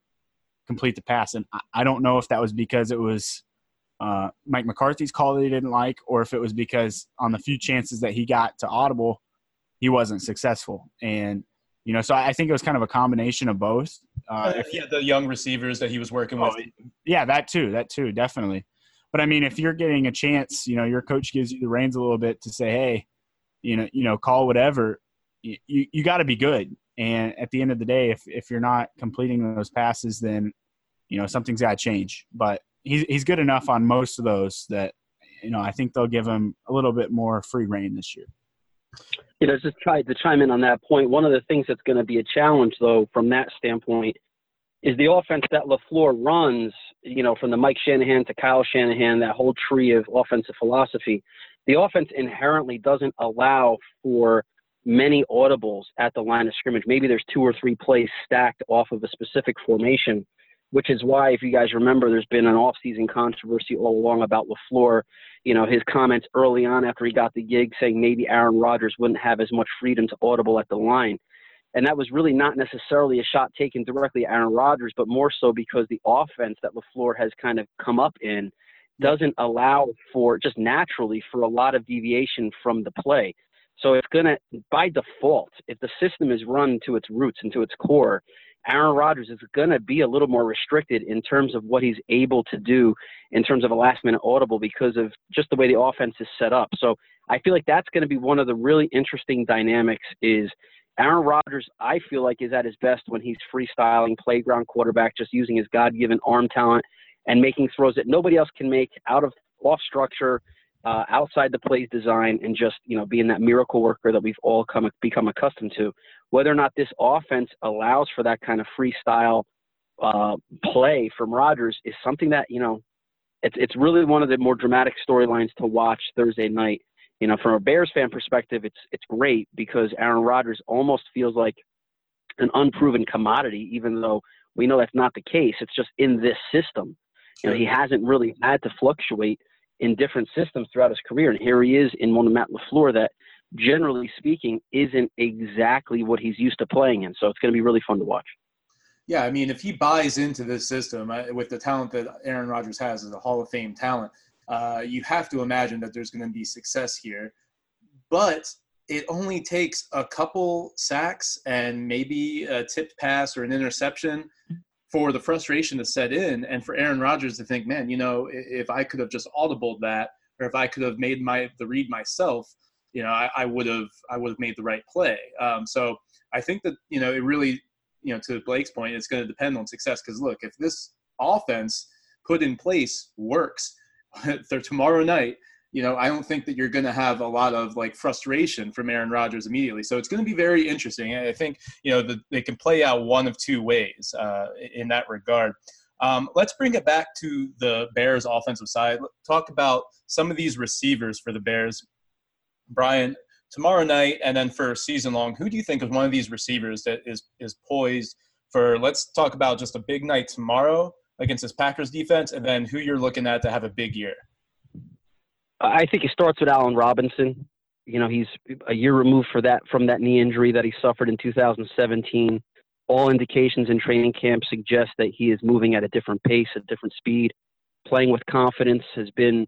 complete the pass. And I don't know if that was because it was uh, Mike McCarthy's call that he didn't like, or if it was because on the few chances that he got to audible, he wasn't successful. And you know, so I think it was kind of a combination of both. Uh, if he had the young receivers that he was working with, oh, yeah, that too, that too, definitely. But I mean, if you're getting a chance, you know, your coach gives you the reins a little bit to say, hey, you know, you know, call whatever. You you, you got to be good. And at the end of the day, if if you're not completing those passes, then you know something's got to change. But he's he's good enough on most of those that you know I think they'll give him a little bit more free reign this year. You know, just try to chime in on that point. One of the things that's going to be a challenge, though, from that standpoint, is the offense that LaFleur runs. You know, from the Mike Shanahan to Kyle Shanahan, that whole tree of offensive philosophy. The offense inherently doesn't allow for many audibles at the line of scrimmage. Maybe there's two or three plays stacked off of a specific formation, which is why, if you guys remember, there's been an off-season controversy all along about LaFleur. You know, his comments early on after he got the gig saying maybe Aaron Rodgers wouldn't have as much freedom to audible at the line. And that was really not necessarily a shot taken directly at Aaron Rodgers, but more so because the offense that LaFleur has kind of come up in doesn't allow for just naturally for a lot of deviation from the play. So it's going to, by default, if the system is run to its roots and to its core, Aaron Rodgers is going to be a little more restricted in terms of what he's able to do in terms of a last minute audible because of just the way the offense is set up. So I feel like that's going to be one of the really interesting dynamics is Aaron Rodgers, I feel like is at his best when he's freestyling playground quarterback, just using his God given arm talent and making throws that nobody else can make out of off structure, uh, outside the plays design, and just you know being that miracle worker that we've all come become accustomed to. Whether or not this offense allows for that kind of freestyle uh, play from Rodgers is something that you know it's it's really one of the more dramatic storylines to watch Thursday night. You know, from a Bears fan perspective, it's it's great because Aaron Rodgers almost feels like an unproven commodity, even though we know that's not the case. It's just in this system. You know, he hasn't really had to fluctuate in different systems throughout his career, and here he is in one of Matt LaFleur that, generally speaking, isn't exactly what he's used to playing in. So it's going to be really fun to watch. Yeah, I mean, if he buys into this system uh, with the talent that Aaron Rodgers has as a Hall of Fame talent, uh, you have to imagine that there's going to be success here. But it only takes a couple sacks and maybe a tipped pass or an interception for the frustration to set in and for Aaron Rodgers to think, man, you know, if I could have just audibled that or if I could have made my the read myself, you know, I, I would have I would have made the right play. Um, so I think that you know it really, you know, to Blake's point, it's going to depend on success. Because look, if this offense put in place works, (laughs) for tomorrow night, you know, I don't think that you're going to have a lot of like frustration from Aaron Rodgers immediately. So it's going to be very interesting. I think, you know, the, they can play out one of two ways uh, in that regard. Um, let's bring it back to the Bears offensive side. Talk about some of these receivers for the Bears. Bryan, tomorrow night and then for season long, who do you think is one of these receivers that is is poised for? Let's talk about just a big night tomorrow against this Packers defense, and then who you're looking at to have a big year. I think it starts with Allen Robinson. You know, he's a year removed for that from that knee injury that he suffered in 2017. All indications in training camp suggest that he is moving at a different pace, a different speed. Playing with confidence has been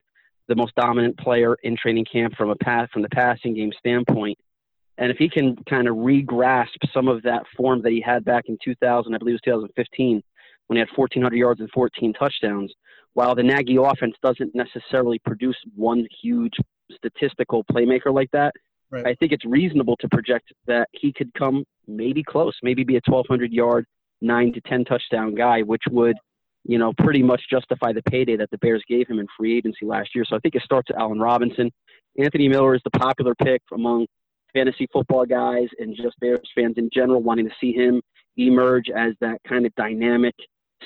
the most dominant player in training camp from a pass from the passing game standpoint. And if he can kind of re-grasp some of that form that he had back in 2000, I believe it was 2015, when he had 1,400 yards and 14 touchdowns, while the Nagy offense doesn't necessarily produce one huge statistical playmaker like that, right. I think it's reasonable to project that he could come maybe close, maybe be a 1,200 yard, nine to 10 touchdown guy, which would, you know, pretty much justify the payday that the Bears gave him in free agency last year. So I think it starts at Allen Robinson. Anthony Miller is the popular pick among fantasy football guys and just Bears fans in general, wanting to see him emerge as that kind of dynamic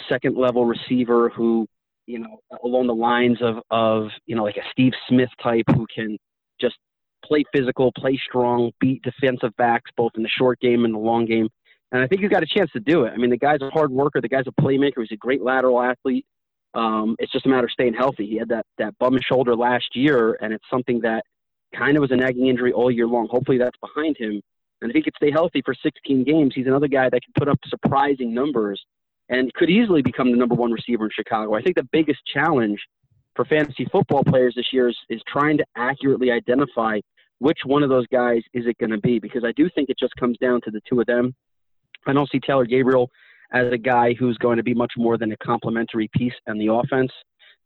second level receiver who you know, along the lines of, of, you know, like a Steve Smith type who can just play physical, play strong, beat defensive backs both in the short game and the long game. And I think he's got a chance to do it. I mean, the guy's a hard worker. The guy's a playmaker. He's a great lateral athlete. Um, it's just a matter of staying healthy. He had that, that bum shoulder last year, and it's something that kind of was a nagging injury all year long. Hopefully that's behind him. And if he could stay healthy for 16 games, he's another guy that can put up surprising numbers and could easily become the number one receiver in Chicago. I think the biggest challenge for fantasy football players this year is, is trying to accurately identify which one of those guys is it going to be because I do think it just comes down to the two of them. I don't see Taylor Gabriel as a guy who's going to be much more than a complementary piece in the offense.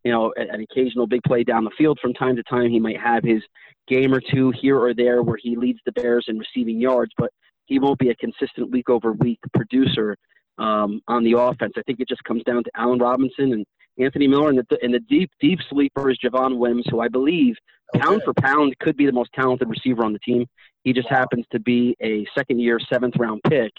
You know, an occasional big play down the field from time to time. He might have his game or two here or there where he leads the Bears in receiving yards, but he won't be a consistent week over week producer um, on the offense. I think it just comes down to Allen Robinson and Anthony Miller, and the, and the deep deep sleeper is Javon Wims, who I believe okay. pound for pound could be the most talented receiver on the team. He just wow. happens to be a second year seventh round pick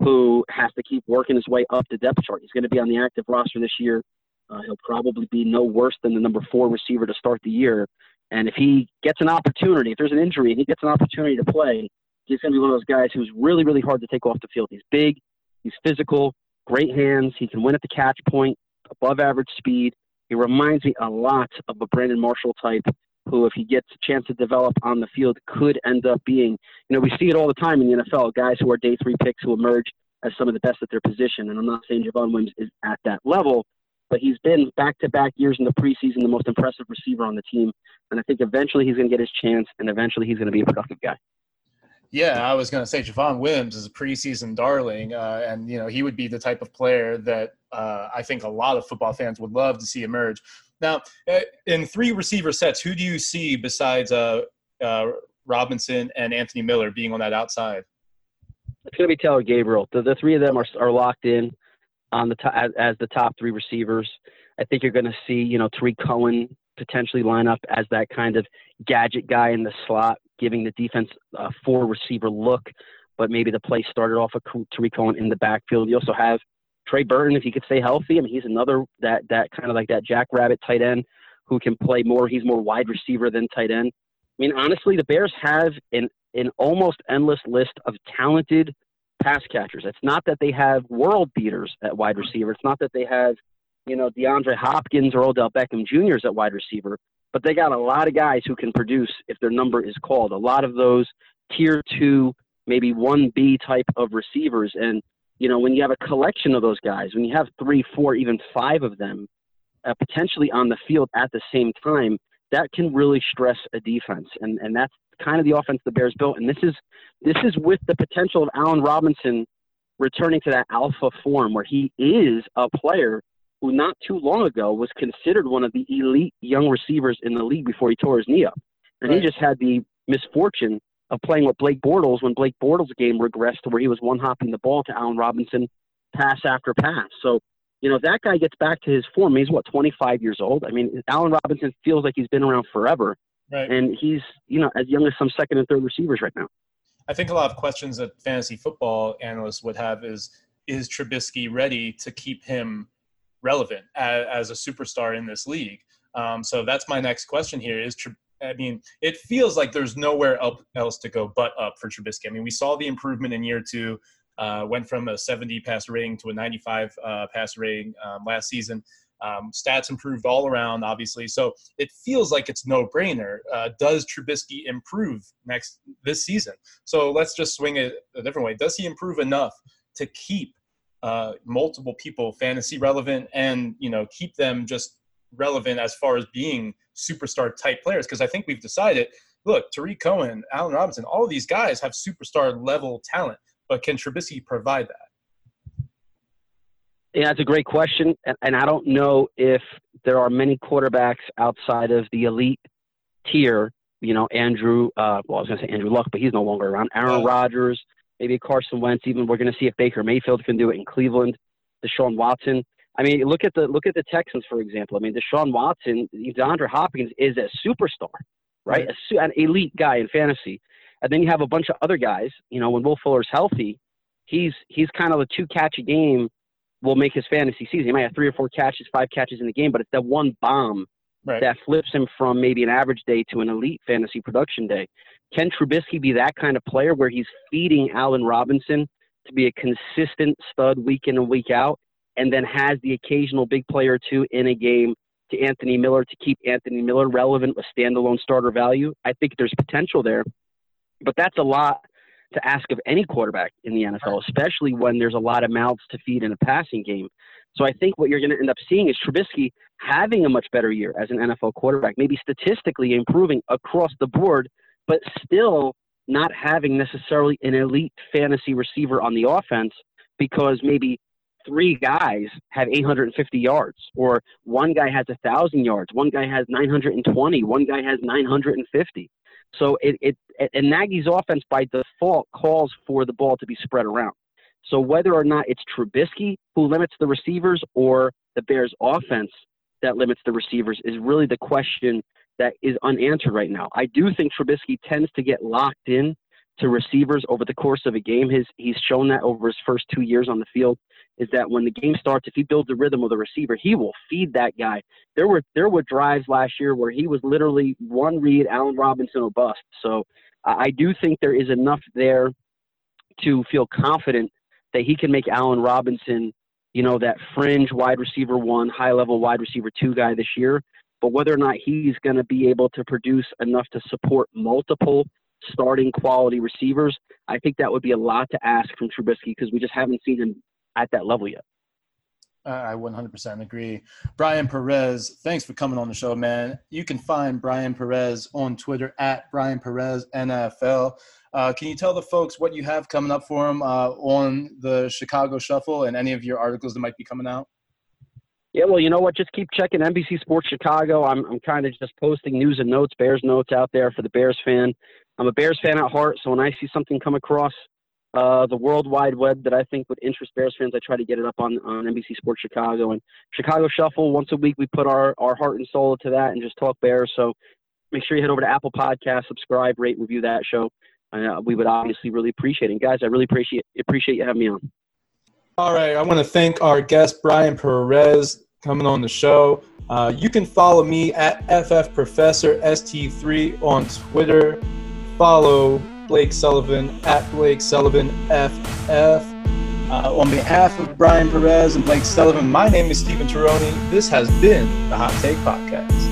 who has to keep working his way up the depth chart. He's going to be on the active roster this year. Uh, he'll probably be no worse than the number four receiver to start the year. And if he gets an opportunity, if there's an injury and he gets an opportunity to play, he's going to be one of those guys who's really, really hard to take off the field. He's big, He's physical, great hands. He can win at the catch point, above average speed. He reminds me a lot of a Brandon Marshall type who, if he gets a chance to develop on the field, could end up being, you know, we see it all the time in the NFL, guys who are day three picks who emerge as some of the best at their position. And I'm not saying Javon Wims is at that level, but he's been back to back years in the preseason the most impressive receiver on the team. And I think eventually he's going to get his chance, and eventually he's going to be a productive guy. Yeah, I was going to say Javon Wims is a preseason darling, uh, and you know he would be the type of player that uh, I think a lot of football fans would love to see emerge. Now, uh, in three receiver sets, who do you see besides uh, uh, Robinson and Anthony Miller being on that outside? It's going to be Taylor Gabriel. The, the three of them are are locked in on the as, as the top three receivers. I think you're going to see you know Tarik Cohen potentially line up as that kind of gadget guy in the slot, giving the defense a four receiver look. But maybe the play started off with Tarik Cohen in the backfield. You also have Trey Burton, if he could stay healthy. I mean, he's another that that kind of like that jackrabbit tight end who can play more. He's more wide receiver than tight end. I mean, honestly, the Bears have an an almost endless list of talented pass catchers. It's not that they have world beaters at wide receiver. It's not that they have you know, DeAndre Hopkins or Odell Beckham Jr.'s at wide receiver, but they got a lot of guys who can produce if their number is called. A lot of those tier two, maybe 1B type of receivers. And, you know, when you have a collection of those guys, when you have three, four, even five of them uh, potentially on the field at the same time, that can really stress a defense. And, and that's kind of the offense the Bears built. And this is, this is with the potential of Allen Robinson returning to that alpha form where he is a player who not too long ago was considered one of the elite young receivers in the league before he tore his knee up. And right. he just had the misfortune of playing with Blake Bortles when Blake Bortles' game regressed to where he was one hopping the ball to Allen Robinson pass after pass. So, you know, that guy gets back to his form. He's what, 25 years old? I mean, Allen Robinson feels like he's been around forever. Right. And he's, you know, as young as some second and third receivers right now. I think a lot of questions that fantasy football analysts would have is is Trubisky ready to keep him relevant as, as a superstar in this league. Um, so that's my next question here is I mean, it feels like there's nowhere else to go but up for Trubisky. I mean, we saw the improvement in year two, uh, went from a 70 pass rating to a 95 uh, pass rating um, last season. Um, stats improved all around, obviously. So it feels like it's no brainer. Uh, does Trubisky improve next this season? So let's just swing it a different way. Does he improve enough to keep uh, multiple people fantasy relevant and you know keep them just relevant as far as being superstar type players because I think we've decided look Tarik Cohen, Allen Robinson, all of these guys have superstar level talent, but can Trubisky provide that? Yeah, that's a great question, and, and I don't know if there are many quarterbacks outside of the elite tier. You know, Andrew. Uh, well, I was going to say Andrew Luck, but he's no longer around. Aaron oh. Rodgers, maybe Carson Wentz. Even we're going to see if Baker Mayfield can do it in Cleveland. Deshaun Watson. I mean, look at the look at the Texans for example. I mean, Deshaun Watson, DeAndre Hopkins is a superstar, right? A, an elite guy in fantasy. And then you have a bunch of other guys. You know, when Will Fuller's healthy, he's he's kind of a two catch a game will make his fantasy season. He might have three or four catches, five catches in the game, but it's that one bomb right. that flips him from maybe an average day to an elite fantasy production day. Can Trubisky be that kind of player where he's feeding Allen Robinson to be a consistent stud week in and week out, and then has the occasional big player or two in a game to Anthony Miller to keep Anthony Miller relevant with standalone starter value? I think there's potential there, but that's a lot to ask of any quarterback in the NFL, especially when there's a lot of mouths to feed in a passing game. So I think what you're going to end up seeing is Trubisky having a much better year as an NFL quarterback, maybe statistically improving across the board but still not having necessarily an elite fantasy receiver on the offense because maybe three guys have 850 yards, or one guy has 1,000 yards, one guy has 920, one guy has 950. So it, it and Nagy's offense by default calls for the ball to be spread around. So whether or not it's Trubisky who limits the receivers or the Bears' offense that limits the receivers is really the question that is unanswered right now. I do think Trubisky tends to get locked in to receivers over the course of a game. His he's shown that over his first two years on the field is that when the game starts, if he builds a rhythm with a receiver, he will feed that guy. There were there were drives last year where he was literally one read, Allen Robinson or bust. So I do think there is enough there to feel confident that he can make Allen Robinson, you know, that fringe wide receiver one, high level wide receiver two guy this year. But whether or not he's going to be able to produce enough to support multiple starting quality receivers, I think that would be a lot to ask from Trubisky because we just haven't seen him at that level yet. I 100% agree. Bryan Perez, thanks for coming on the show, man. You can find Bryan Perez on Twitter at Bryan Perez NFL. Uh, can you tell the folks what you have coming up for him uh, on the Chicago Shuffle and any of your articles that might be coming out? Yeah, well, you know what? Just keep checking NBC Sports Chicago. I'm, I'm kind of just posting news and notes, Bears notes out there for the Bears fan. I'm a Bears fan at heart, so when I see something come across uh, the World Wide Web that I think would interest Bears fans, I try to get it up on, on NBC Sports Chicago. And Chicago Shuffle, once a week, we put our, our heart and soul to that and just talk Bears. So make sure you head over to Apple Podcast, subscribe, rate, review that show. Uh, we would obviously really appreciate it. And guys, I really appreciate appreciate you having me on. All right, I want to thank our guest Bryan Perez coming on the show. Uh, you can follow me at FF Professor ST3 on Twitter. Follow Blake Sullivan at Blake Sullivan FF. Uh, on behalf of Bryan Perez and Blake Sullivan, my name is Steven Taroni. This has been the Hot Take Podcast.